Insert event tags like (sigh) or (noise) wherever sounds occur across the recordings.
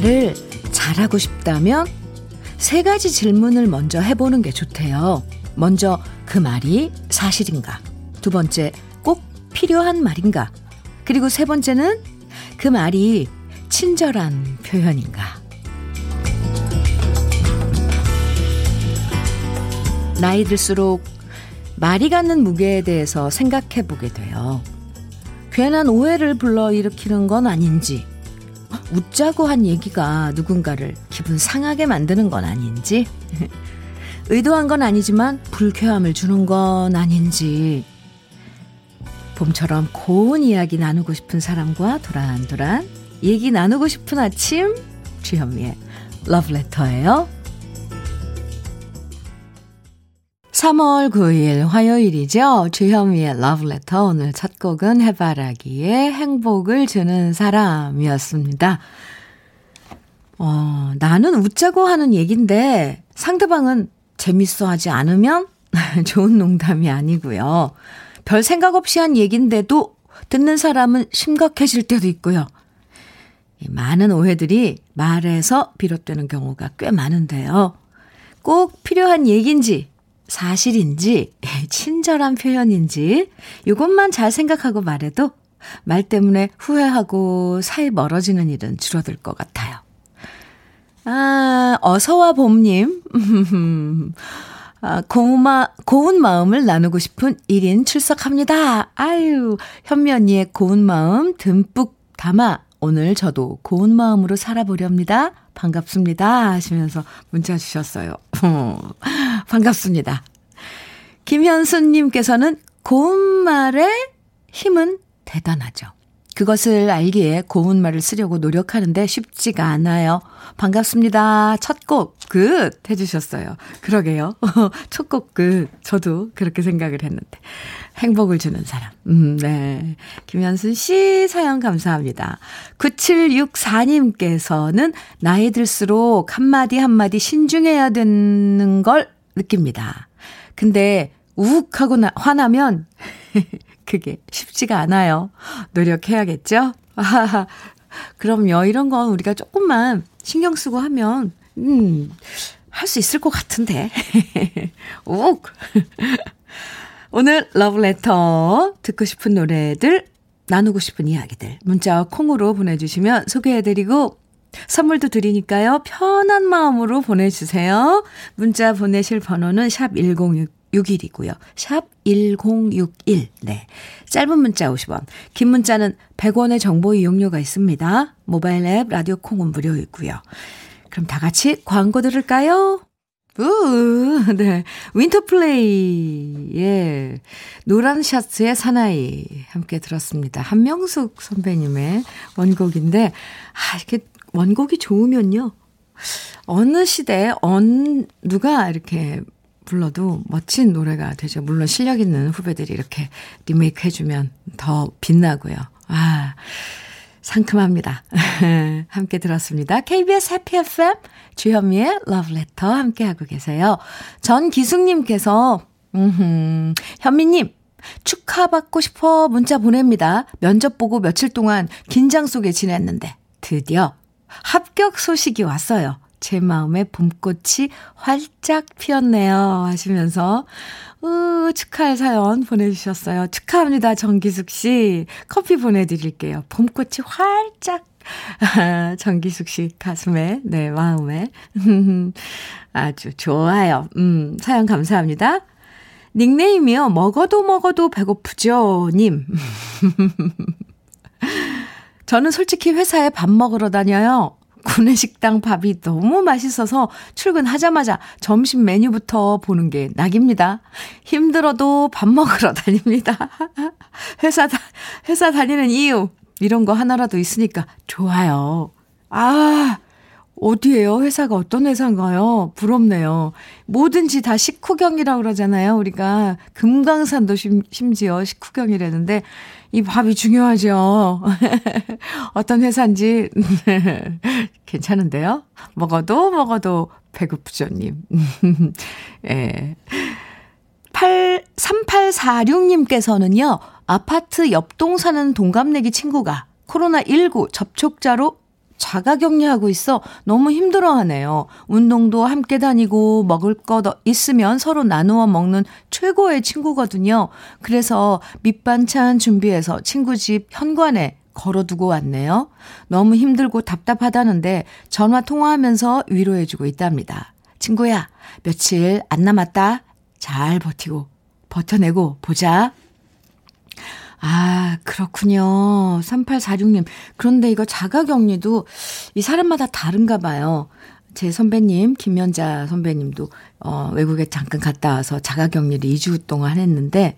말을 잘하고 싶다면 세 가지 질문을 먼저 해보는 게 좋대요. 먼저 그 말이 사실인가? 두 번째, 꼭 필요한 말인가? 그리고 세 번째는 그 말이 친절한 표현인가? 나이 들수록 말이 갖는 무게에 대해서 생각해 보게 돼요. 괜한 오해를 불러일으키는 건 아닌지, 웃자고 한 얘기가 누군가를 기분 상하게 만드는 건 아닌지, (laughs) 의도한 건 아니지만 불쾌함을 주는 건 아닌지, 봄처럼 고운 이야기 나누고 싶은 사람과 도란도란 얘기 나누고 싶은 아침, 주현미의 러브레터예요. 3월 9일 화요일이죠. 주현미의 러브레터 오늘 첫 곡은 해바라기의 행복을 주는 사람이었습니다. 어, 나는 웃자고 하는 얘긴데 상대방은 재밌어 하지 않으면 (laughs) 좋은 농담이 아니고요. 별 생각 없이 한 얘긴데도 듣는 사람은 심각해질 때도 있고요. 많은 오해들이 말에서 비롯되는 경우가 꽤 많은데요. 꼭 필요한 얘긴지 사실인지, (laughs) 친절한 표현인지, 이것만 잘 생각하고 말해도 말 때문에 후회하고 사이 멀어지는 일은 줄어들 것 같아요. 아, 어서와 봄님. (laughs) 아, 고마, 고운 마음을 나누고 싶은 1인 출석합니다. 아유, 언니의 고운 마음 듬뿍 담아 오늘 저도 고운 마음으로 살아보렵니다. 반갑습니다. 하시면서 문자 주셨어요. 반갑습니다. 김현수님께서는 고운 말의 힘은 대단하죠. 그것을 알기에 고운 말을 쓰려고 노력하는데 쉽지가 않아요. 반갑습니다. 첫 곡, 끝! 해주셨어요. 그러게요. (laughs) 첫 곡, 끝. 저도 그렇게 생각을 했는데. 행복을 주는 사람. 음, 네. 김현순 씨 사연 감사합니다. 9764님께서는 나이 들수록 한마디 한마디 신중해야 되는 걸 느낍니다. 근데 우욱 하고 나, 화나면 그게 쉽지가 않아요. 노력해야겠죠? 아, 그럼요. 이런 건 우리가 조금만 신경 쓰고 하면, 음, 할 수 있을 것 같은데. (laughs) 욱! 오늘 러브레터 듣고 싶은 노래들, 나누고 싶은 이야기들, 문자와 콩으로 보내주시면 소개해드리고, 선물도 드리니까요. 편한 마음으로 보내주세요. 문자 보내실 번호는 샵 1061이고요. 샵 1061. 네. 짧은 문자 50원, 긴 문자는 100원의 정보 이용료가 있습니다. 모바일 앱 라디오 콩은 무료이고요. 그럼 다 같이 광고 들을까요? 우, (laughs) 네. 윈터플레이의 노란 셔츠의 사나이 함께 들었습니다. 한명숙 선배님의 원곡인데, 아, 이렇게 원곡이 좋으면요. 어느 시대에, 언, 누가 이렇게 불러도 멋진 노래가 되죠. 물론 실력 있는 후배들이 이렇게 리메이크 해주면 더 빛나고요. 아, 상큼합니다. (laughs) 함께 들었습니다. KBS 해피 FM 주현미의 러브레터 함께하고 계세요. 전기숙님께서 음흠, 현미님 축하받고 싶어 문자 보냅니다. 면접 보고 며칠 동안 긴장 속에 지냈는데 드디어 합격 소식이 왔어요. 제 마음에 봄꽃이 활짝 피었네요. 하시면서, 으, 축하의 사연 보내주셨어요. 축하합니다, 정기숙 씨. 커피 보내드릴게요. 봄꽃이 활짝. (laughs) 정기숙 씨 가슴에, 네, 마음에. (laughs) 아주 좋아요. 음, 사연 감사합니다. 닉네임이요. 먹어도 먹어도 배고프죠, 님. (laughs) 저는 솔직히 회사에 밥 먹으러 다녀요. 구내식당 밥이 너무 맛있어서 출근하자마자 점심 메뉴부터 보는 게 낙입니다. 힘들어도 밥 먹으러 (laughs) 다닙니다. 회사, 다, 회사 다니는 이유, 이런 거 하나라도 있으니까 좋아요. 아, 어디에요? 회사가 어떤 회사인가요? 부럽네요. 뭐든지 다 식후경이라고 그러잖아요. 우리가 금강산도 심, 심지어 식후경이라는데 이 밥이 중요하죠. (laughs) 어떤 회사인지 (laughs) 괜찮은데요. 먹어도 먹어도 배고프죠님. (laughs) 예. 8 3846님께서는요. 아파트 옆동 사는 동갑내기 친구가 코로나19 접촉자로 자가 격리하고 있어 너무 힘들어 하네요. 운동도 함께 다니고 먹을 것 있으면 서로 나누어 먹는 최고의 친구거든요. 그래서 밑반찬 준비해서 친구 집 현관에 걸어두고 왔네요. 너무 힘들고 답답하다는데 전화 통화하면서 위로해주고 있답니다. 친구야, 며칠 안 남았다. 잘 버티고, 버텨내고 보자. 아, 그렇군요. 3846님. 그런데 이거 자가 격리도 이 사람마다 다른가 봐요. 제 선배님, 김연자 선배님도, 어, 외국에 잠깐 갔다 와서 자가 격리를 2주 동안 했는데,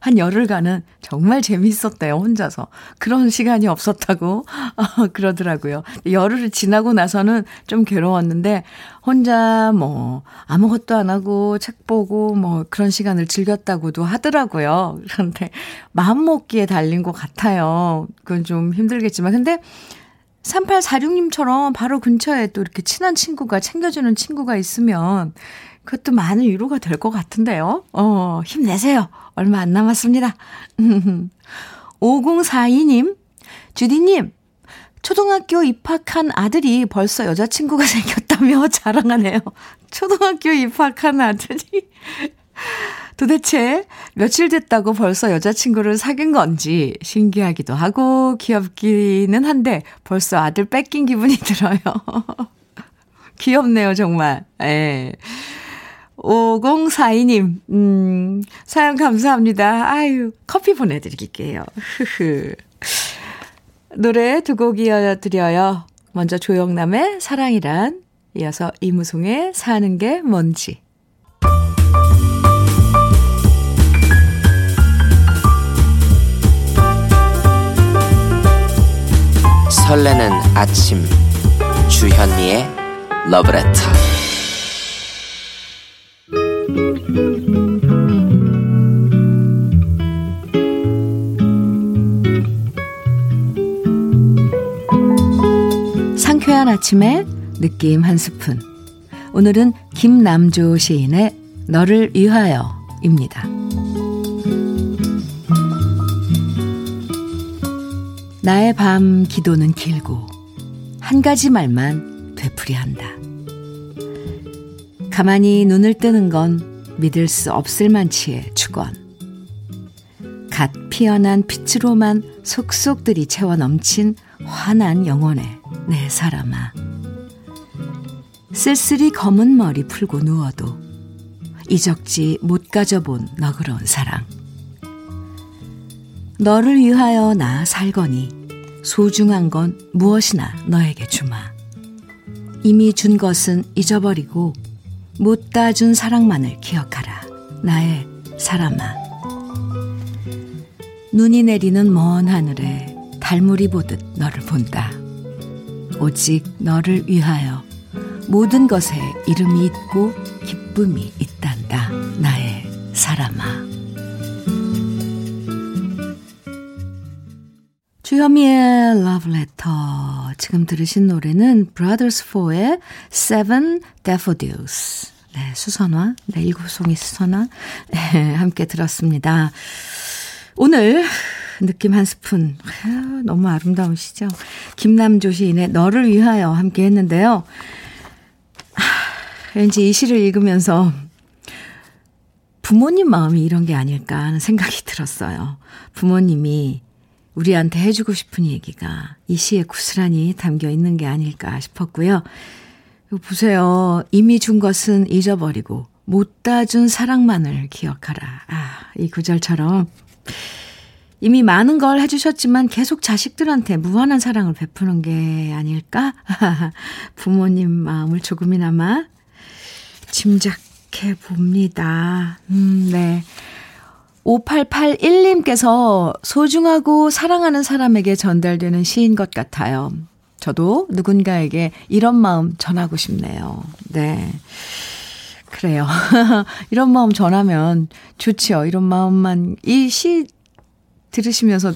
한 열흘간은 정말 재밌었대요, 혼자서. 그런 시간이 없었다고, (laughs) 어, 그러더라고요. 열흘을 지나고 나서는 좀 괴로웠는데, 혼자 뭐, 아무것도 안 하고 책 보고 뭐 그런 시간을 즐겼다고도 하더라고요. 그런데 마음 먹기에 달린 것 같아요. 그건 좀 힘들겠지만. 근데 3846님처럼 바로 근처에 또 이렇게 친한 친구가 챙겨주는 친구가 있으면 그것도 많은 위로가 될 것 같은데요. 어, 힘내세요. 얼마 안 남았습니다. (laughs) 5042님, 주디님, 초등학교 입학한 아들이 벌써 여자친구가 (laughs) 생겼다며 자랑하네요. 초등학교 입학한 아들이 (laughs) 도대체 며칠 됐다고 벌써 여자친구를 사귄 건지 신기하기도 하고 귀엽기는 한데 벌써 아들 뺏긴 기분이 들어요. 귀엽네요, 정말. 예. 5042님, 음, 사연 감사합니다. 아유, 커피 보내드릴게요. 흐흐. 노래 두 곡 이어드려요. 먼저 조영남의 사랑이란, 이어서 이무송의 사는 게 뭔지. 설레는 아침 주현미의 러브레터 아침에 느낌 한 스푼. 오늘은 김남조 시인의 너를 위하여입니다. 나의 밤 기도는 길고 한 가지 말만 되풀이한다. 가만히 눈을 뜨는 건 믿을 수 없을 만치의 축원. 갓 피어난 빛으로만 속속들이 채워 넘친 환한 영혼의 내 사람아. 쓸쓸히 검은 머리 풀고 누워도 이적지 못 가져본 너그러운 사랑. 너를 위하여 나 살거니 소중한 건 무엇이나 너에게 주마. 이미 준 것은 잊어버리고 못 다 준 사랑만을 기억하라. 나의 사람아. 눈이 내리는 먼 하늘에 달물이 보듯 너를 본다. 오직 너를 위하여 모든 것에 이름이 있고 기쁨이 있단다. 나의 사람아. 주현미의 Love Letter. 지금 들으신 노래는 Brothers 4의 Seven Daffodils. 네, 수선화. 네, 일곱 송이 수선화. 네, 함께 들었습니다. 오늘 느낌 한 스푼. 아, 너무 아름다우시죠? 김남조 시인의 너를 위하여 함께 했는데요. 아, 왠지 이 시를 읽으면서 부모님 마음이 이런 게 아닐까 하는 생각이 들었어요. 부모님이 우리한테 해주고 싶은 얘기가 이 시에 구슬하니 담겨 있는 게 아닐까 싶었고요. 보세요. 이미 준 것은 잊어버리고 못다 준 사랑만을 기억하라. 아, 이 구절처럼 이미 많은 걸 해주셨지만 계속 자식들한테 무한한 사랑을 베푸는 게 아닐까? (laughs) 부모님 마음을 조금이나마 짐작해 봅니다. 음, 네. 5881님께서 소중하고 사랑하는 사람에게 전달되는 시인 것 같아요. 저도 누군가에게 이런 마음 전하고 싶네요. 네. 그래요. (laughs) 이런 마음 전하면 좋지요. 이런 마음만, 이 시 들으시면서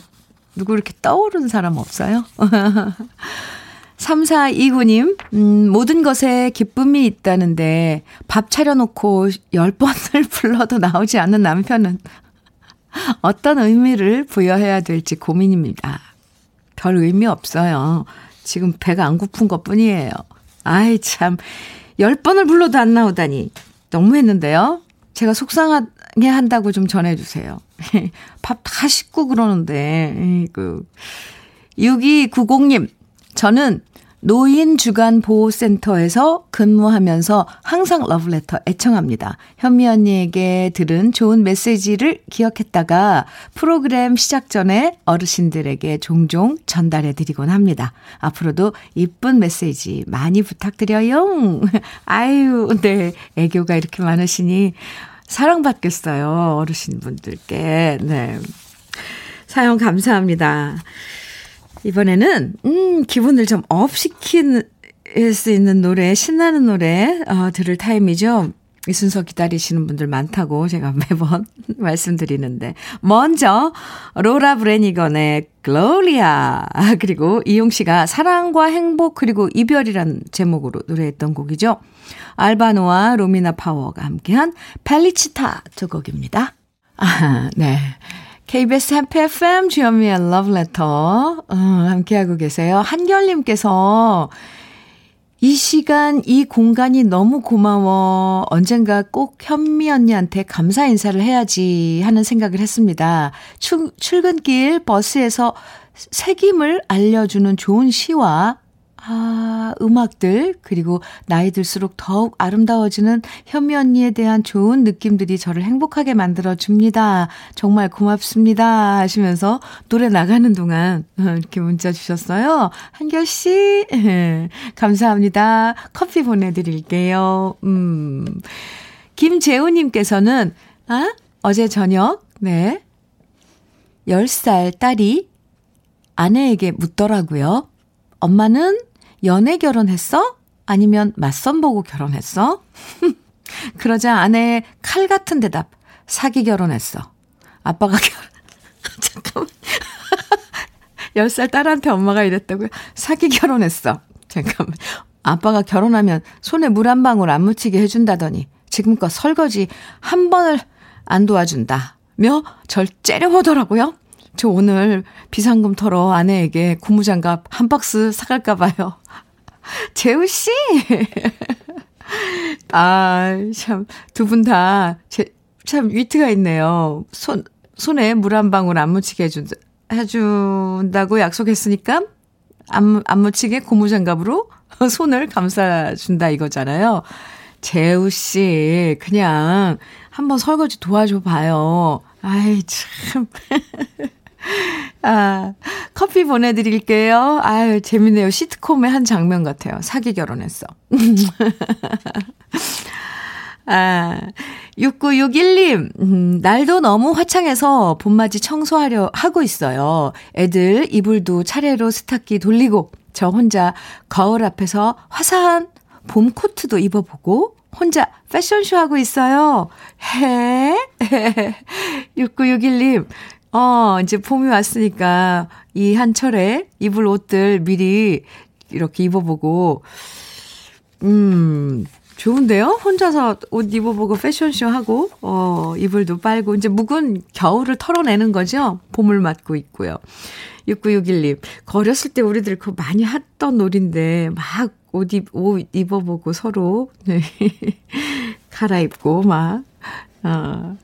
누구 이렇게 떠오르는 사람 없어요? (laughs) 3429님, 음, 모든 것에 기쁨이 있다는데 밥 차려놓고 10번을 (laughs) 불러도 나오지 않는 남편은 (laughs) 어떤 의미를 부여해야 될지 고민입니다. 별 의미 없어요. 지금 배가 안 고픈 것 뿐이에요. 아이, 참. 열 번을 불러도 안 나오다니. 너무했는데요. 제가 속상하게 한다고 좀 전해주세요. (laughs) 밥다 씻고 그러는데, 그. 6290님, 저는 노인 주간 보호센터에서 근무하면서 항상 러브레터 애청합니다. 현미 언니에게 들은 좋은 메시지를 기억했다가 프로그램 시작 전에 어르신들에게 종종 전달해 드리곤 합니다. 앞으로도 이쁜 메시지 많이 부탁드려요. (laughs) 아유, 네. 애교가 이렇게 많으시니 사랑받겠어요. 어르신분들께. 네. 사연 감사합니다. 이번에는, 음, 기분을 좀 업시킬 수 있는 노래, 신나는 노래, 어, 들을 타임이죠. 이 순서 기다리시는 분들 많다고 제가 (laughs) 매번 (laughs) 말씀드리는데. 먼저, 로라 브레니건의 글로리아. (laughs) 그리고 이용 씨가 사랑과 행복 그리고 이별이란 제목으로 노래했던 곡이죠. 알바노와 로미나 파워가 함께한 펠리치타 두 곡입니다. 아, 네. KBS 해피 FM 주현미의 러브레터 어, 함께하고 계세요. 한결님께서 이 시간, 이 공간이 너무 고마워. 언젠가 꼭 현미 언니한테 감사 인사를 해야지 하는 생각을 했습니다. 출, 출근길 버스에서 색임을 알려주는 좋은 시와 아, 음악들, 그리고 나이 들수록 더욱 아름다워지는 현미 언니에 대한 좋은 느낌들이 저를 행복하게 만들어줍니다. 정말 고맙습니다. 하시면서 노래 나가는 동안 이렇게 문자 주셨어요. 한결씨, (laughs) 감사합니다. 커피 보내드릴게요. 음. 김재우님께서는, 아, 어제 저녁, 네. 10살 딸이 아내에게 묻더라고요. 엄마는 연애 결혼했어? 아니면 맞선 보고 결혼했어? (laughs) 그러자 아내의 칼 같은 대답. 사기 결혼했어. 아빠가 결혼, (laughs) 잠깐만. (laughs) 10살 딸한테 엄마가 이랬다고요? 사기 결혼했어. 잠깐만. 아빠가 결혼하면 손에 물 한 방울 안 묻히게 해준다더니 지금껏 설거지 한 번을 안 도와준다. 며 절 째려보더라고요. 저 오늘 비상금 털어 아내에게 고무장갑 한 박스 사갈까 봐요. (laughs) 재우 씨! (laughs) 아, 참, 두 분 다, 참, 위트가 있네요. 손, 손에 물 한 방울 안 묻히게 해준, 해준다고 약속했으니까, 안, 안 묻히게 고무장갑으로 (laughs) 손을 감싸준다 이거잖아요. 재우 씨, 그냥 한번 설거지 도와줘 봐요. 아이, 참. 아, 커피 보내드릴게요. 아유, 재밌네요. 시트콤의 한 장면 같아요. 사기 결혼했어. (laughs) 아, 6961님, 음, 날도 너무 화창해서 봄맞이 청소하려 하고 있어요. 애들 이불도 차례로 스타키 돌리고, 저 혼자 거울 앞에서 화사한 봄 코트도 입어보고, 혼자 패션쇼 하고 있어요. 해? 6961님, (laughs) 어, 이제 봄이 왔으니까 이 한철에 입을 옷들 미리 이렇게 입어보고, 음, 좋은데요? 혼자서 옷 입어보고 패션쇼 하고, 어, 이불도 빨고, 이제 묵은 겨울을 털어내는 거죠? 봄을 맞고 있고요. 6961님, 거렸을 때 우리들 그거 많이 했던 놀인데, 막 옷, 입, 옷 입어보고 서로, 네. (laughs) 갈아입고, 막, 어,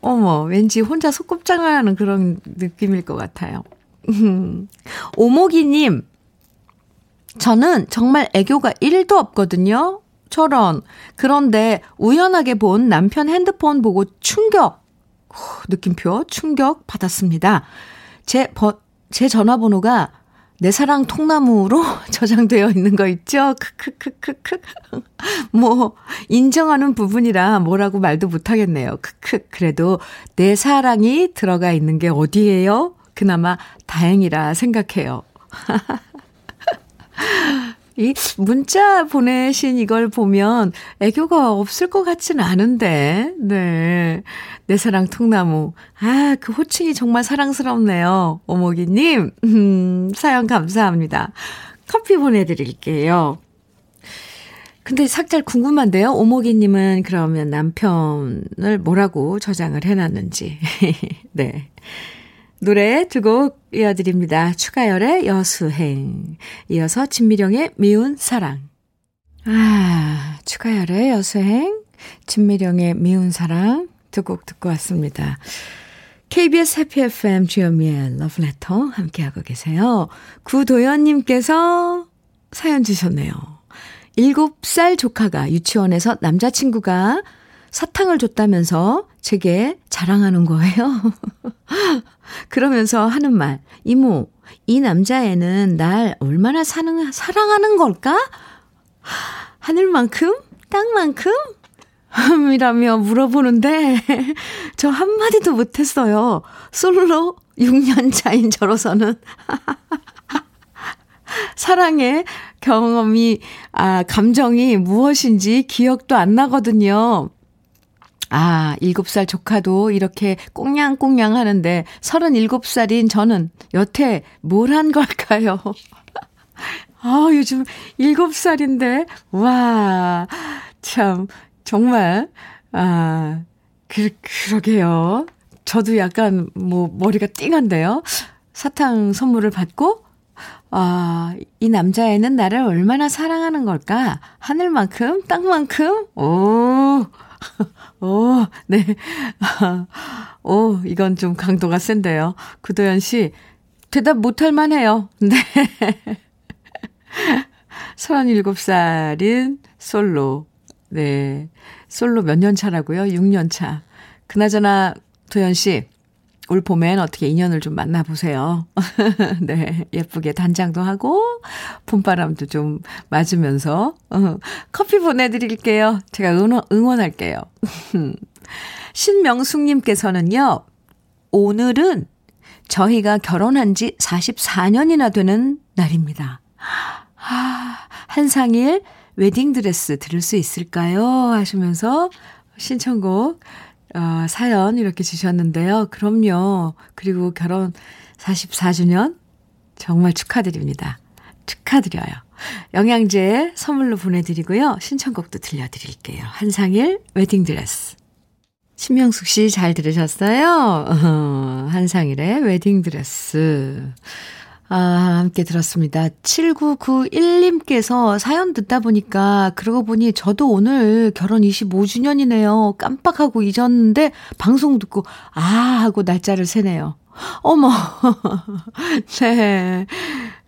어머, 왠지 혼자 소꿉장하는 그런 느낌일 것 같아요. (laughs) 오목이님, 저는 정말 애교가 1도 없거든요. 저런. 그런데 우연하게 본 남편 핸드폰 보고 충격, 느낌표 충격 받았습니다. 제, 버, 제 전화번호가 내 사랑 통나무로 (laughs) 저장되어 있는 거 있죠? 크크크크크. (laughs) 뭐, 인정하는 부분이라 뭐라고 말도 못하겠네요. 크크. 그래도 내 사랑이 들어가 있는 게 어디예요? 그나마 다행이라 생각해요. (laughs) 이 문자 보내신 이걸 보면 애교가 없을 것 같지는 않은데, 네. 내 사랑 통나무. 아, 그 호칭이 정말 사랑스럽네요. 오목이님, 음, 사연 감사합니다. 커피 보내드릴게요. 근데 살짝 궁금한데요. 오목이님은 그러면 남편을 뭐라고 저장을 해놨는지. (laughs) 네. 노래 두 곡 이어드립니다. 추가열의 여수행. 이어서 진미령의 미운 사랑. 아, 추가열의 여수행. 진미령의 미운 사랑. 두 곡 듣고 왔습니다. KBS 해피 FM 주현미의 러브레터 함께하고 계세요. 구도연님께서 사연 주셨네요. 7살 조카가 유치원에서 남자친구가 사탕을 줬다면서 제게 자랑하는 거예요. (laughs) 그러면서 하는 말, 이모, 이 남자애는 날 얼마나 사는, 사랑하는 걸까? 하늘만큼? 땅만큼? 이라며 물어보는데, (laughs) 저 한마디도 못했어요. 솔로 6년 차인 저로서는. (laughs) 사랑의 경험이, 아, 감정이 무엇인지 기억도 안 나거든요. 아, 7살 조카도 이렇게 꽁냥꽁냥 하는데 37살인 저는 여태 뭘 한 걸까요? (laughs) 아, 요즘 7살인데, 와, 참, 정말, 아, 그, 그러게요. 저도 약간 뭐 머리가 띵한데요. 사탕 선물을 받고, 아, 이 남자애는 나를 얼마나 사랑하는 걸까? 하늘만큼, 땅만큼? 오, (laughs) 오, 네. (laughs) 오, 이건 좀 강도가 센데요. 구도연 씨, 대답 못할 만해요. (laughs) 네. 37살인 솔로. 네. 솔로 몇 년 차라고요? 6년 차. 그나저나, 도연 씨, 올 봄엔 어떻게 인연을 좀 만나보세요. (laughs) 네. 예쁘게 단장도 하고, 봄바람도 좀 맞으면서, 어, 커피 보내드릴게요. 제가 응원, 응원할게요. (laughs) 신명숙님께서는요, 오늘은 저희가 결혼한 지 44년이나 되는 날입니다. 아, 한상일 웨딩드레스 들을 수 있을까요? 하시면서 신청곡 어, 사연 이렇게 주셨는데요. 그럼요. 그리고 결혼 44주년 정말 축하드립니다. 축하드려요. 영양제 선물로 보내드리고요. 신청곡도 들려드릴게요. 한상일 웨딩드레스. 신명숙 씨 잘 들으셨어요? 어, (laughs) 한상일의 웨딩드레스. 아, 함께 들었습니다. 7991님께서 사연 듣다 보니까, 그러고 보니 저도 오늘 결혼 25주년이네요. 깜빡하고 잊었는데, 방송 듣고, 아, 하고 날짜를 세네요. 어머. (laughs) 네.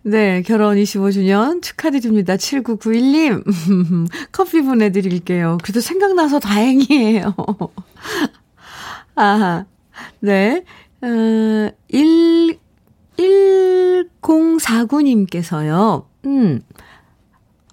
네, 결혼 25주년 축하드립니다. 7991님. (laughs) 커피 보내드릴게요. 그래도 생각나서 다행이에요. (laughs) 아, 네. 어, 1, 1049님께서요, 음,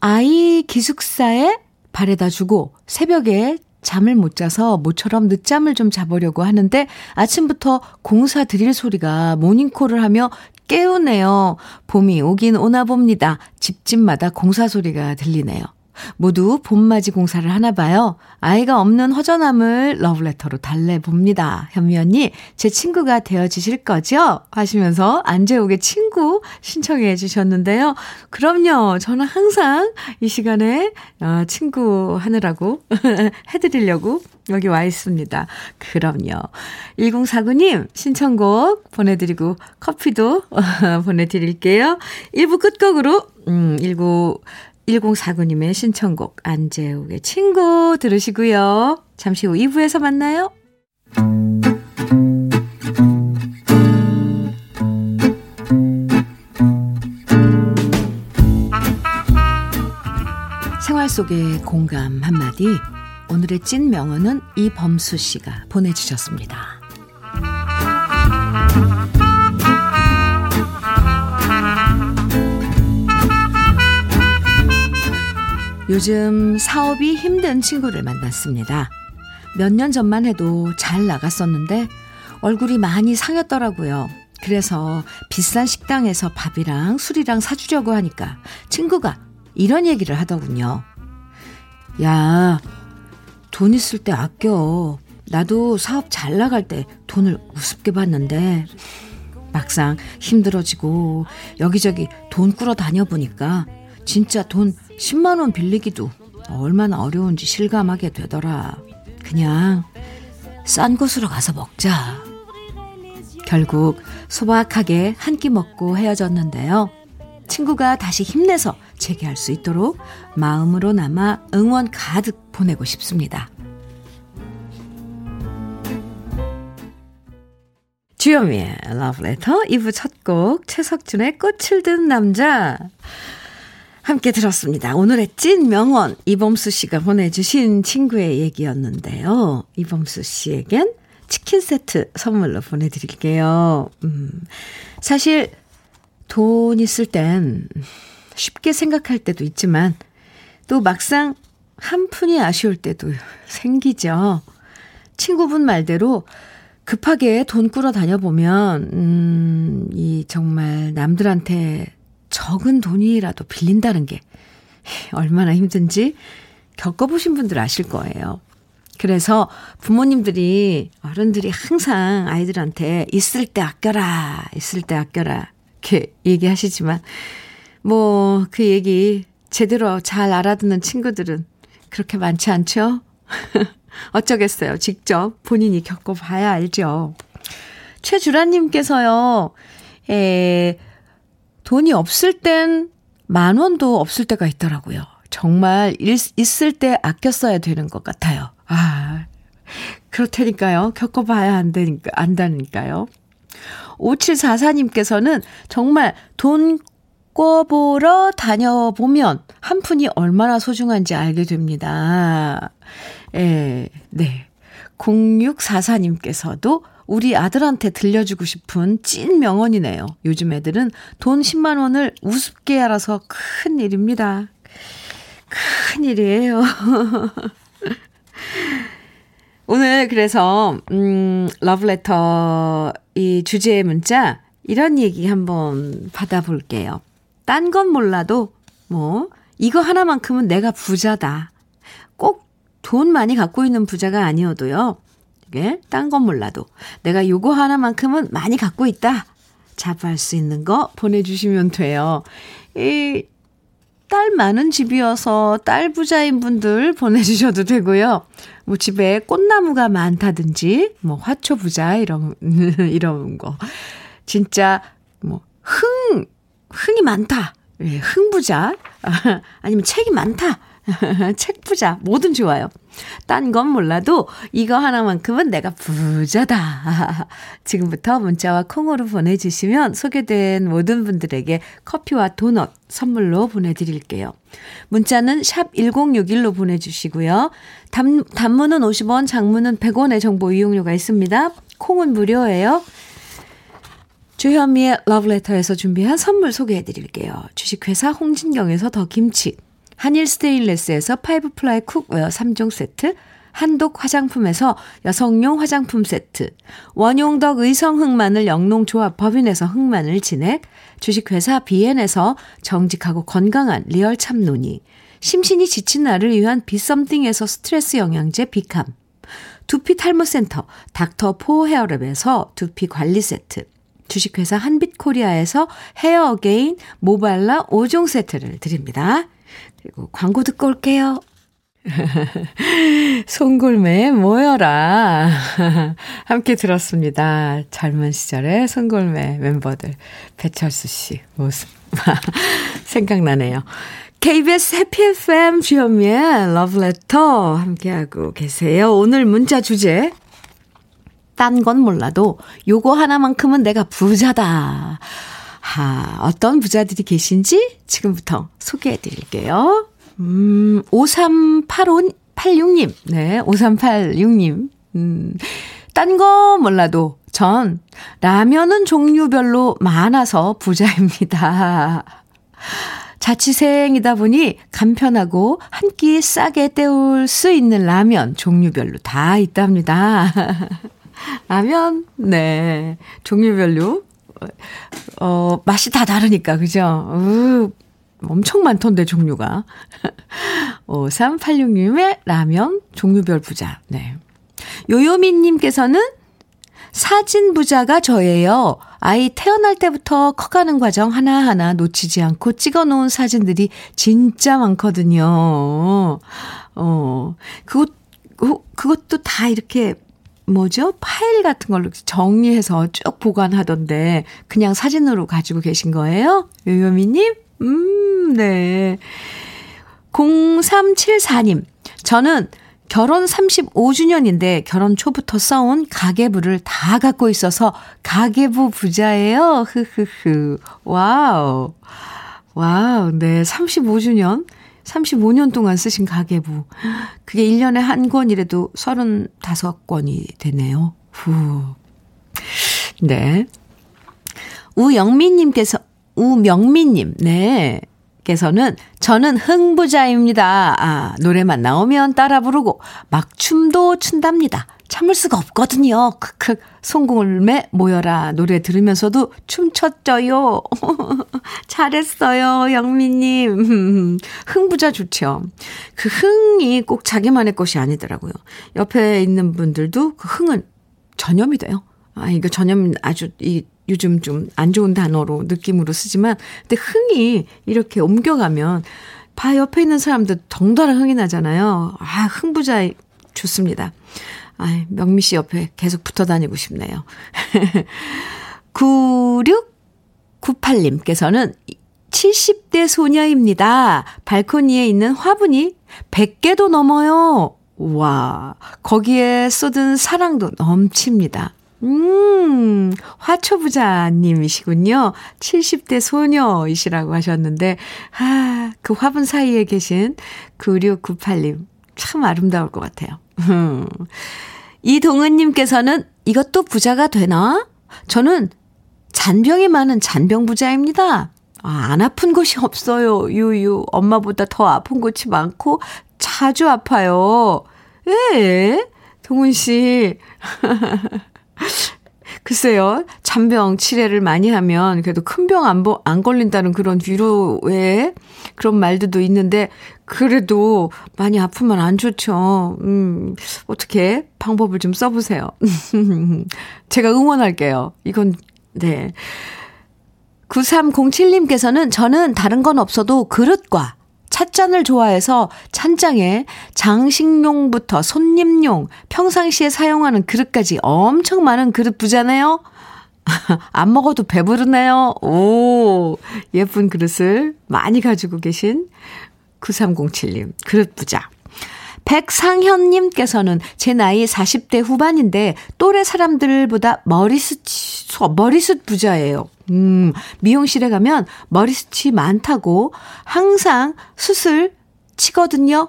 아이 기숙사에 바래다 주고 새벽에 잠을 못 자서 모처럼 늦잠을 좀 자보려고 하는데 아침부터 공사 드릴 소리가 모닝콜을 하며 깨우네요. 봄이 오긴 오나 봅니다. 집집마다 공사 소리가 들리네요. 모두 봄맞이 공사를 하나 봐요. 아이가 없는 허전함을 러브레터로 달래봅니다. 현미 언니, 제 친구가 되어주실 거죠? 하시면서 안재욱의 친구 신청해 주셨는데요. 그럼요. 저는 항상 이 시간에 어, 친구 하느라고 (laughs) 해드리려고 여기 와 있습니다. 그럼요. 1049님 신청곡 보내드리고 커피도 (laughs) 보내드릴게요. 1부 끝곡으로 음, 19 1049님의 신청곡 안재욱의 친구 들으시고요. 잠시 후 2부에서 만나요. 생활 속의 공감 한마디 오늘의 찐 명언은 이범수 씨가 보내주셨습니다. 요즘 사업이 힘든 친구를 만났습니다. 몇 년 전만 해도 잘 나갔었는데 얼굴이 많이 상했더라고요. 그래서 비싼 식당에서 밥이랑 술이랑 사주려고 하니까 친구가 이런 얘기를 하더군요. 야, 돈 있을 때 아껴. 나도 사업 잘 나갈 때 돈을 우습게 받는데 막상 힘들어지고 여기저기 돈 꾸러 다녀보니까 진짜 돈 10만원 빌리기도 얼마나 어려운지 실감하게 되더라. 그냥 싼 곳으로 가서 먹자. 결국 소박하게 한 끼 먹고 헤어졌는데요. 친구가 다시 힘내서 재개할 수 있도록 마음으로 남아 응원 가득 보내고 싶습니다. 주요미의 러브레터 2부 첫 곡 최석준의 꽃을 든 남자 함께 들었습니다. 오늘의 찐 명언 이범수 씨가 보내주신 친구의 얘기였는데요. 이범수 씨에겐 치킨 세트 선물로 보내드릴게요. 음, 사실 돈 있을 땐 쉽게 생각할 때도 있지만 또 막상 한 푼이 아쉬울 때도 생기죠. 친구분 말대로 급하게 돈 꾸러 다녀보면, 음, 이 정말 남들한테 적은 돈이라도 빌린다는 게 얼마나 힘든지 겪어보신 분들 아실 거예요. 그래서 부모님들이, 어른들이 항상 아이들한테 있을 때 아껴라, 있을 때 아껴라, 이렇게 얘기하시지만, 뭐, 그 얘기 제대로 잘 알아듣는 친구들은 그렇게 많지 않죠? (laughs) 어쩌겠어요. 직접 본인이 겪어봐야 알죠. 최주라님께서요, 에, 돈이 없을 땐 만 원도 없을 때가 있더라고요. 정말 있을 때 아껴 써야 되는 것 같아요. 아, 그렇다니까요. 겪어봐야 안 되니까, 안다니까요. 5744님께서는 정말 돈 꿔보러 다녀보면 한 푼이 얼마나 소중한지 알게 됩니다. 예, 네. 0644님께서도 우리 아들한테 들려주고 싶은 찐 명언이네요. 요즘 애들은 돈 10만 원을 우습게 알아서 큰 일입니다. 큰 일이에요. (laughs) 오늘 그래서 음 러브레터 이 주제의 문자 이런 얘기 한번 받아볼게요. 딴 건 몰라도 뭐 이거 하나만큼은 내가 부자다. 꼭돈 많이 갖고 있는 부자가 아니어도요. 이게 딴 건 몰라도 내가 요거 하나만큼은 많이 갖고 있다. 자부할 수 있는 거 보내주시면 돼요. 이 딸 많은 집이어서 딸 부자인 분들 보내주셔도 되고요. 뭐 집에 꽃나무가 많다든지, 뭐 화초 부자 이런 (laughs) 이런 거, 진짜 뭐 흥, 흥이 많다. 예, 흥부자. (laughs) 아니면 책이 많다. (laughs) 책 부자. 뭐든 좋아요. 딴 건 몰라도 이거 하나만큼은 내가 부자다. (laughs) 지금부터 문자와 콩으로 보내주시면 소개된 모든 분들에게 커피와 도넛 선물로 보내드릴게요. 문자는 샵 1061로 보내주시고요. 단, 단문은 50원, 장문은 100원의 정보 이용료가 있습니다. 콩은 무료예요. 주현미의 러브레터에서 준비한 선물 소개해 드릴게요. 주식회사 홍진경에서 더 김치, 한일 스테인레스에서 five ply cookware 3종 세트, 한독 화장품에서 여성용 화장품 세트, 원용덕 의성 흑마늘 영농조합 법인에서 흑마늘 진액, 주식회사 비엔에서 정직하고 건강한 리얼 참논이, 심신이 지친 나를 위한 비썸띵에서 스트레스 영양제 비캄, 두피 탈모센터 닥터 포 헤어랩에서 두피 관리 세트, 주식회사 한빛코리아에서 헤어 어게인 모발라 5종 세트를 드립니다. 그리고 광고 듣고 올게요. (laughs) 송골매 모여라. (laughs) 함께 들었습니다. 젊은 시절의 송골매 멤버들. 배철수 씨 모습. (laughs) 생각나네요. KBS 해피 FM 주현미의 러브레터 함께하고 계세요. 오늘 문자 주제 딴 건 몰라도 요거 하나만큼은 내가 부자다. 하, 어떤 부자들이 계신지 지금부터 소개해 드릴게요. 음, 538586님. 네, 5386님. 음, 딴 거 몰라도 전 라면은 종류별로 많아서 부자입니다. (laughs) 자취생이다 보니 간편하고 한 끼 싸게 때울 수 있는 라면 종류별로 다 있답니다. (laughs) 라면, 네. 종류별로. 어, 맛이 다 다르니까, 그죠? 으, 엄청 많던데, 종류가. (laughs) 5386님의 라면 종류별 부자. 네. 요요미님께서는 사진 부자가 저예요. 아이 태어날 때부터 커가는 과정 하나하나 놓치지 않고 찍어 놓은 사진들이 진짜 많거든요. 어, 그것, 그것도 다 이렇게 뭐죠? 파일 같은 걸로 정리해서 쭉 보관하던데, 그냥 사진으로 가지고 계신 거예요? 요요미님? 음, 네. 0374님, 저는 결혼 35주년인데 결혼 초부터 써온 가계부를 다 갖고 있어서 가계부 부자예요. 흐흐흐. wow. Wow. 네. 35주년. 35년 동안 쓰신 가계부. 그게 1년에 한 권이라도 35권이 되네요. 후. 네. 우영민님께서, 우명민님, 네. 께서는 저는 흥부자입니다. 아, 노래만 나오면 따라 부르고 막 춤도 춘답니다. 참을 수가 없거든요. 크크. 송골매 모여라 노래 들으면서도 춤췄죠요. (laughs) 잘했어요, 영미님. (laughs) 흥부자 좋죠. 그 흥이 꼭 자기만의 것이 아니더라고요. 옆에 있는 분들도 그 흥은 전염이 돼요. 아, 이거 전염 아주 이 요즘 좀 안 좋은 단어로 느낌으로 쓰지만 근데 흥이 이렇게 옮겨가면 바 옆에 있는 사람들 덩달아 흥이 나잖아요. 아, 흥부자 좋습니다. 아, 명미 씨 옆에 계속 붙어 다니고 싶네요. (laughs) 9698님께서는 70대 소녀입니다. 발코니에 있는 화분이 100개도 넘어요. 와, 거기에 쏟은 사랑도 넘칩니다. 음, 화초부자님이시군요. 70대 소녀이시라고 하셨는데, 아, 그 화분 사이에 계신 9698님. 참 아름다울 것 같아요. 이동은님께서는 이것도 부자가 되나? 저는 잔병이 많은 잔병부자입니다. 아, 안 아픈 곳이 없어요. 유유. 엄마보다 더 아픈 곳이 많고 자주 아파요. 예, 동은 씨. (laughs) (laughs) 글쎄요, 잔병 치레를 많이 하면 그래도 큰 병 안, 안 걸린다는 그런 위로의 그런 말들도 있는데, 그래도 많이 아프면 안 좋죠. 음, 어떻게 방법을 좀 써보세요. (laughs) 제가 응원할게요. 이건, 네. 9307님께서는 저는 다른 건 없어도 그릇과 찻잔을 좋아해서 찬장에 장식용부터 손님용, 평상시에 사용하는 그릇까지 엄청 많은 그릇 부자네요. (laughs) 안 먹어도 배부르네요. 오, 예쁜 그릇을 많이 가지고 계신 9307님, 그릇 부자. 백상현님께서는 제 나이 40대 후반인데 또래 사람들보다 머리숱, 머리숱 부자예요. 음, 미용실에 가면 머리숱이 많다고 항상 수술 치거든요.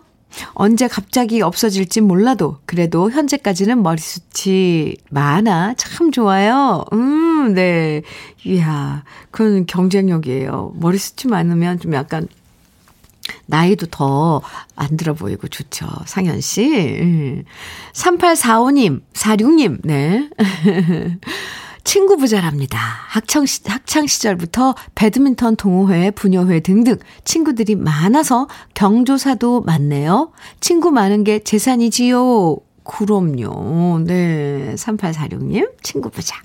언제 갑자기 없어질지 몰라도 그래도 현재까지는 머리숱이 많아 참 좋아요. 음, 네. 이야, 그건 경쟁력이에요. 머리숱이 많으면 좀 약간 나이도 더 안 들어 보이고 좋죠. 상현 씨. 3845님, 음. 46님, 네. (laughs) 친구 부자랍니다. 학창, 학창 시절부터 배드민턴 동호회, 분녀회 등등 친구들이 많아서 경조사도 많네요. 친구 많은 게 재산이지요. 그럼요. 네. 3846님, 친구 부자.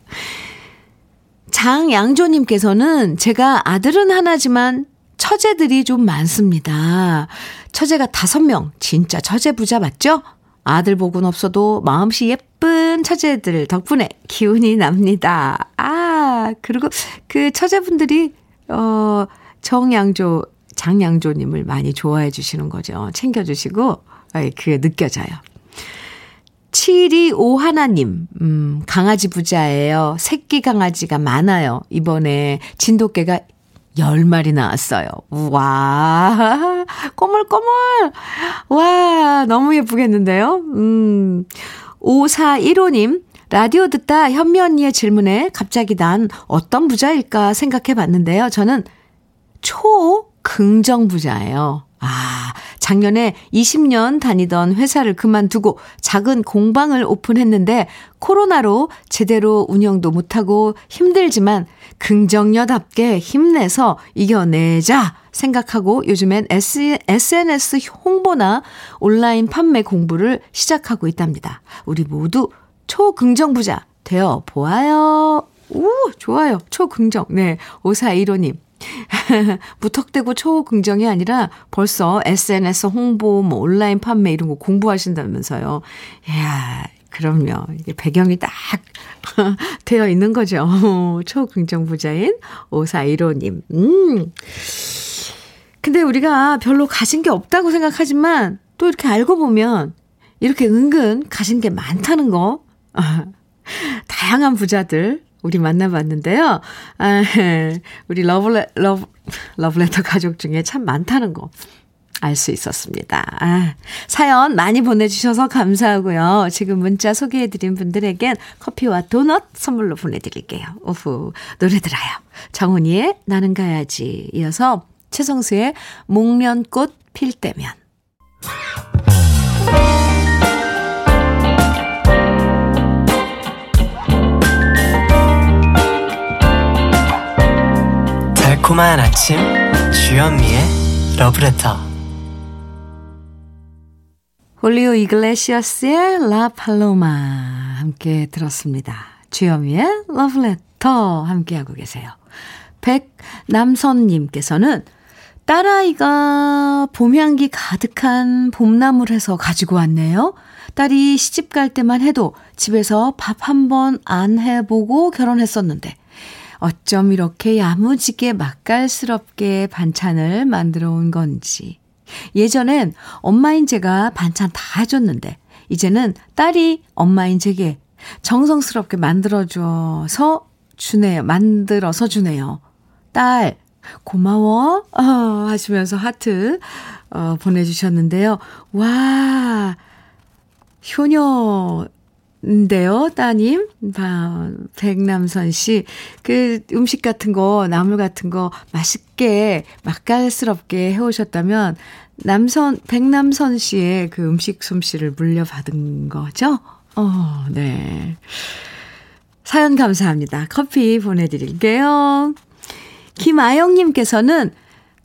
장양조님께서는 제가 아들은 하나지만 처제들이 좀 많습니다. 처제가 다섯 명, 진짜 처제 부자 맞죠? 아들 복은 없어도 마음씨 예쁜 처제들 덕분에 기운이 납니다. 아, 그리고 그 처제분들이, 어, 정양조, 장양조님을 많이 좋아해 주시는 거죠. 챙겨주시고, 그게 느껴져요. 725 하나님, 음, 강아지 부자예요. 새끼 강아지가 많아요. 이번에 진돗개가 10마리 나왔어요. 와, 꼬물꼬물. 와, 너무 예쁘겠는데요? 음, 5415님, 라디오 듣다 현미 언니의 질문에 갑자기 난 어떤 부자일까 생각해 봤는데요. 저는 초긍정 부자예요. 아, 작년에 20년 다니던 회사를 그만두고 작은 공방을 오픈했는데 코로나로 제대로 운영도 못하고 힘들지만 긍정녀답게 힘내서 이겨내자 생각하고 요즘엔 SNS 홍보나 온라인 판매 공부를 시작하고 있답니다. 우리 모두 초긍정부자 되어 보아요. 오, 좋아요. 초긍정. 네. 5415님. (laughs) 무턱대고 초긍정이 아니라 벌써 SNS 홍보, 뭐 온라인 판매 이런 거 공부하신다면서요. 이야, 그럼요. 이게 배경이 딱 (laughs) 되어 있는 거죠. (laughs) 초긍정 부자인 5415님. 음. 근데 우리가 별로 가진 게 없다고 생각하지만 또 이렇게 알고 보면 이렇게 은근 가진 게 많다는 거. 다양한 부자들 우리 만나봤는데요. 아, 우리 러블레, 러브, 러브레터 가족 중에 참 많다는 거. 알 수 있었습니다. 아, 사연 많이 보내주셔서 감사하고요. 지금 문자 소개해드린 분들에겐 커피와 도넛 선물로 보내드릴게요. 오후 노래 들어요. 정훈희의 나는 가야지 이어서 최성수의 목련꽃 필 때면 달콤한 아침 주현미의 러브레터 홀리오 이글레시아스의 라 팔로마 함께 들었습니다. 주현미의 러브레터 함께하고 계세요. 백남선님께서는 딸아이가 봄향기 가득한 봄나물 해서 가지고 왔네요. 딸이 시집 갈 때만 해도 집에서 밥 한 번 안 해보고 결혼했었는데 어쩜 이렇게 야무지게 맛깔스럽게 반찬을 만들어 온 건지. 예전엔 엄마인 제가 반찬 다 해줬는데, 이제는 딸이 엄마인 제게 정성스럽게 만들어줘서 주네요. 만들어서 주네요. 딸, 고마워. 어, 하시면서 하트, 어, 보내주셨는데요. 와, 효녀, 인데요, 따님. 백남선 씨. 그 음식 같은 거, 나물 같은 거 맛있게, 맛깔스럽게 해오셨다면, 남선, 백남선 씨의 그 음식 솜씨를 물려받은 거죠? 어, 네. 사연 감사합니다. 커피 보내드릴게요. 김아영님께서는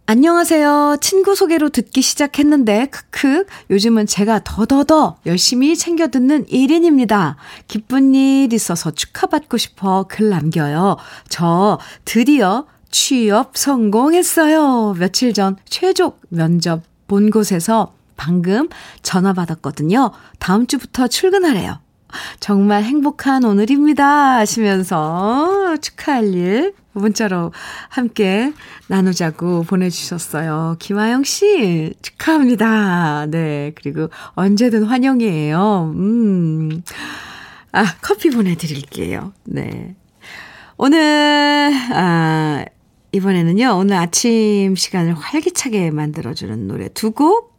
안녕하세요. 친구 소개로 듣기 시작했는데, 크크, 요즘은 제가 더더더 열심히 챙겨 듣는 1인입니다. 기쁜 일 있어서 축하받고 싶어 글 남겨요. 저 드디어 취업 성공했어요. 며칠 전 최종 면접 본 곳에서 방금 전화 받았거든요. 다음 주부터 출근하래요. 정말 행복한 오늘입니다. 하시면서 축하할 일 문자로 함께 나누자고 보내주셨어요. 김아영 씨, 축하합니다. 네. 그리고 언제든 환영이에요. 음. 아, 커피 보내드릴게요. 네. 오늘, 아, 이번에는요, 오늘 아침 시간을 활기차게 만들어주는 노래 두 곡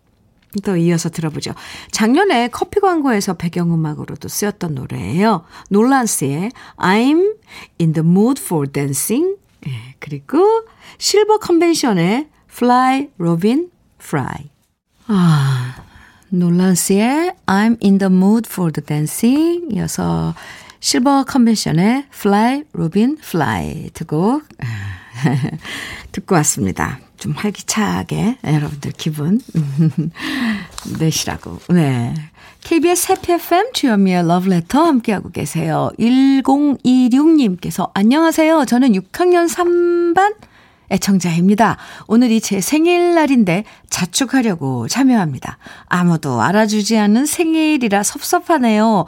또 이어서 들어보죠. 작년에 커피 광고에서 배경음악으로도 쓰였던 노래예요. 놀란스의 I'm in the mood for dancing. 예, 그리고 실버 컨벤션의 Fly Robin Fly. 아, 놀란스의 I'm in the mood for the dancing 이어서 실버 컨벤션의 Fly Robin Fly 두곡 (laughs) 듣고 왔습니다. 좀 활기차게 여러분들 기분 (laughs) 내시라고. 네. KBS 해피 FM 주현미의 러브레터 함께하고 계세요. 1026님께서 안녕하세요. 저는 6학년 3반 애청자입니다. 오늘이 제 생일날인데 자축하려고 참여합니다. 아무도 알아주지 않는 생일이라 섭섭하네요.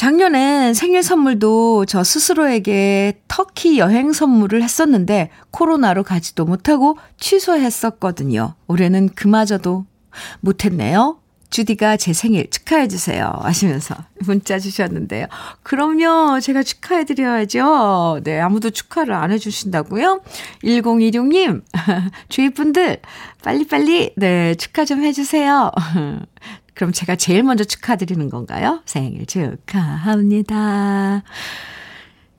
작년엔 생일 선물도 저 스스로에게 터키 여행 선물을 했었는데 코로나로 가지도 못하고 취소했었거든요. 올해는 그마저도 못했네요. 주디가 제 생일 축하해주세요. 하시면서 문자 주셨는데요. 그럼요. 제가 축하해드려야죠. 네. 아무도 축하를 안 해주신다고요? 1026님, (laughs) 주위 분들, 빨리빨리, 네. 축하 좀 해주세요. 그럼 제가 제일 먼저 축하드리는 건가요? 생일 축하합니다.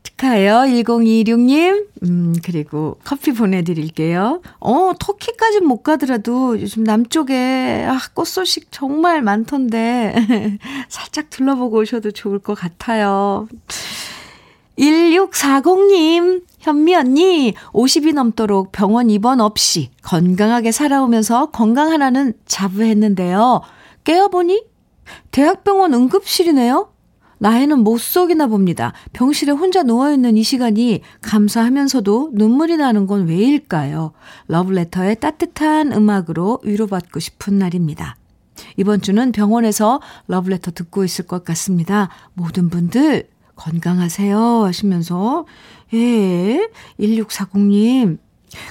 축하해요. 1026님. 음, 그리고 커피 보내드릴게요. 어, 터키까지 못 가더라도 요즘 남쪽에, 아, 꽃 소식 정말 많던데, (laughs) 살짝 둘러보고 오셔도 좋을 것 같아요. 1640님, 현미 언니, 50이 넘도록 병원 입원 없이 건강하게 살아오면서 건강 하나는 자부했는데요. 깨어보니 대학병원 응급실이네요. 나이는 못 속이나 봅니다. 병실에 혼자 누워있는 이 시간이 감사하면서도 눈물이 나는 건 왜일까요? 러브레터의 따뜻한 음악으로 위로받고 싶은 날입니다. 이번 주는 병원에서 러브레터 듣고 있을 것 같습니다. 모든 분들 건강하세요 하시면서 예, 1640님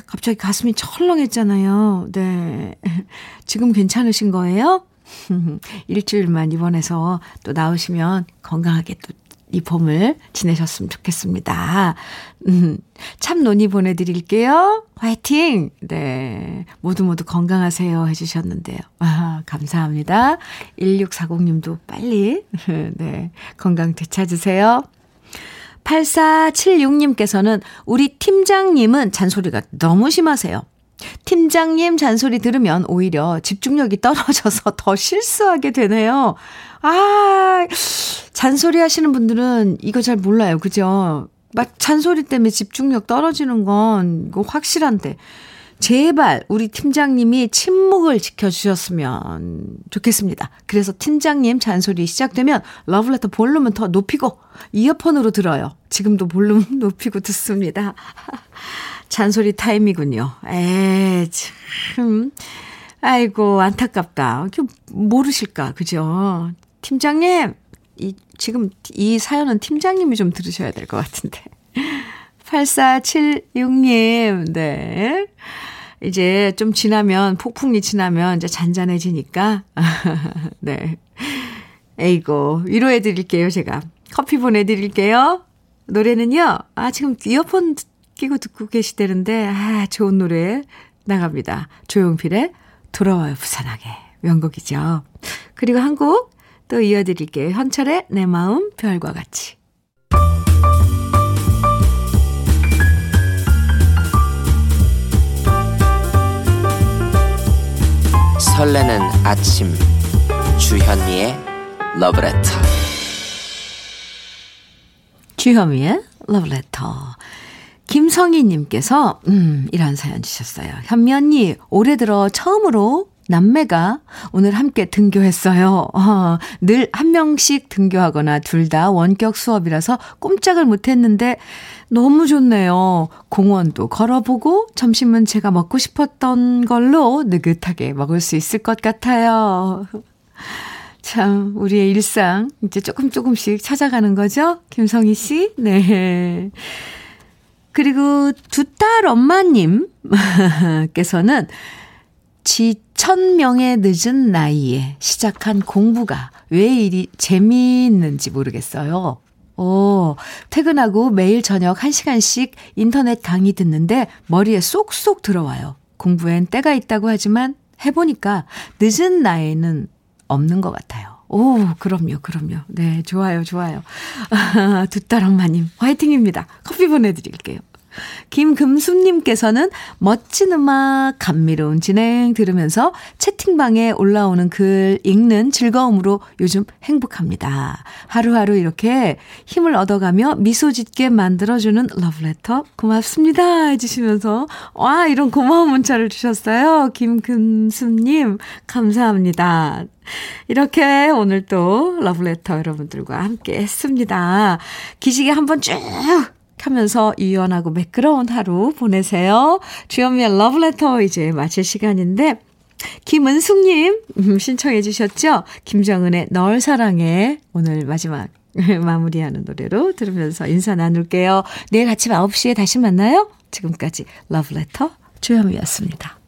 갑자기 가슴이 철렁했잖아요. 네. 지금 괜찮으신 거예요? (laughs) 일주일만 입원해서 또 나오시면 건강하게 또 이 봄을 지내셨으면 좋겠습니다. 음, 참 논의 보내드릴게요. 화이팅! 네. 모두 모두 건강하세요. 해주셨는데요. 아, 감사합니다. 1640님도 빨리, (laughs) 네. 건강 되찾으세요. 8476님께서는 우리 팀장님은 잔소리가 너무 심하세요. 팀장님 잔소리 들으면 오히려 집중력이 떨어져서 (laughs) 더 실수하게 되네요. 아, 잔소리 하시는 분들은 이거 잘 몰라요. 그죠? 막 잔소리 때문에 집중력 떨어지는 건 확실한데. 제발 우리 팀장님이 침묵을 지켜주셨으면 좋겠습니다. 그래서 팀장님 잔소리 시작되면 러브레터 볼륨은 더 높이고 이어폰으로 들어요. 지금도 볼륨 (laughs) 높이고 듣습니다. (laughs) 잔소리 타임이군요. 에, 참. 아이고, 안타깝다. 모르실까, 그죠? 팀장님, 이, 지금 이 사연은 팀장님이 좀 들으셔야 될 것 같은데. (laughs) 8476님, 네. 이제 좀 지나면, 폭풍이 지나면 이제 잔잔해지니까. (laughs) 네. 에이고, 위로해 드릴게요, 제가. 커피 보내드릴게요. 노래는요, 아, 지금 이어폰 끼고 듣고 계시다는데, 아, 좋은 노래 나갑니다. 조용필의 돌아와요, 부산하게. 명곡이죠. 그리고 한 곡 또 이어드릴게요. 현철의 내 마음 별과 같이. 설레는 아침 주현미의 러브레터 주현미의 러브레터 김성희님께서 음 이런 사연 주셨어요. 현미 언니 올해 들어 처음으로 남매가 오늘 함께 등교했어요. 어, 늘한 명씩 등교하거나 둘 다 원격 수업이라서 꼼짝을 못했는데 너무 좋네요. 공원도 걸어보고 점심은 제가 먹고 싶었던 걸로 느긋하게 먹을 수 있을 것 같아요. 참, 우리의 일상, 이제 조금 조금씩 찾아가는 거죠? 김성희 씨? 네. 그리고 두 딸 엄마님께서는 지 천명의 늦은 나이에 시작한 공부가 왜 이리 재미있는지 모르겠어요. 오, 퇴근하고 매일 저녁 1시간씩 인터넷 강의 듣는데 머리에 쏙쏙 들어와요. 공부엔 때가 있다고 하지만 해보니까 늦은 나이에는 없는 것 같아요. 오, 그럼요, 그럼요. 네, 좋아요, 좋아요. (laughs) 두딸 엄마님, 화이팅입니다. 커피 보내드릴게요. 김금숙님께서는 멋진 음악, 감미로운 진행 들으면서 채팅방에 올라오는 글 읽는 즐거움으로 요즘 행복합니다. 하루하루 이렇게 힘을 얻어가며 미소 짓게 만들어주는 러브레터 고맙습니다. 해주시면서, 와, 이런 고마운 문자를 주셨어요. 김금숙님, 감사합니다. 이렇게 오늘 또 러브레터 여러분들과 함께 했습니다. 기지개 한번 쭉 하면서 유연하고 매끄러운 하루 보내세요. 주현미의 러브레터 이제 마칠 시간인데, 김은숙님 음, 신청해 주셨죠? 김정은의 널 사랑해 오늘 마지막 (laughs) 마무리하는 노래로 들으면서 인사 나눌게요. 내일 아침 9시에 다시 만나요. 지금까지 러브레터 주현미였습니다.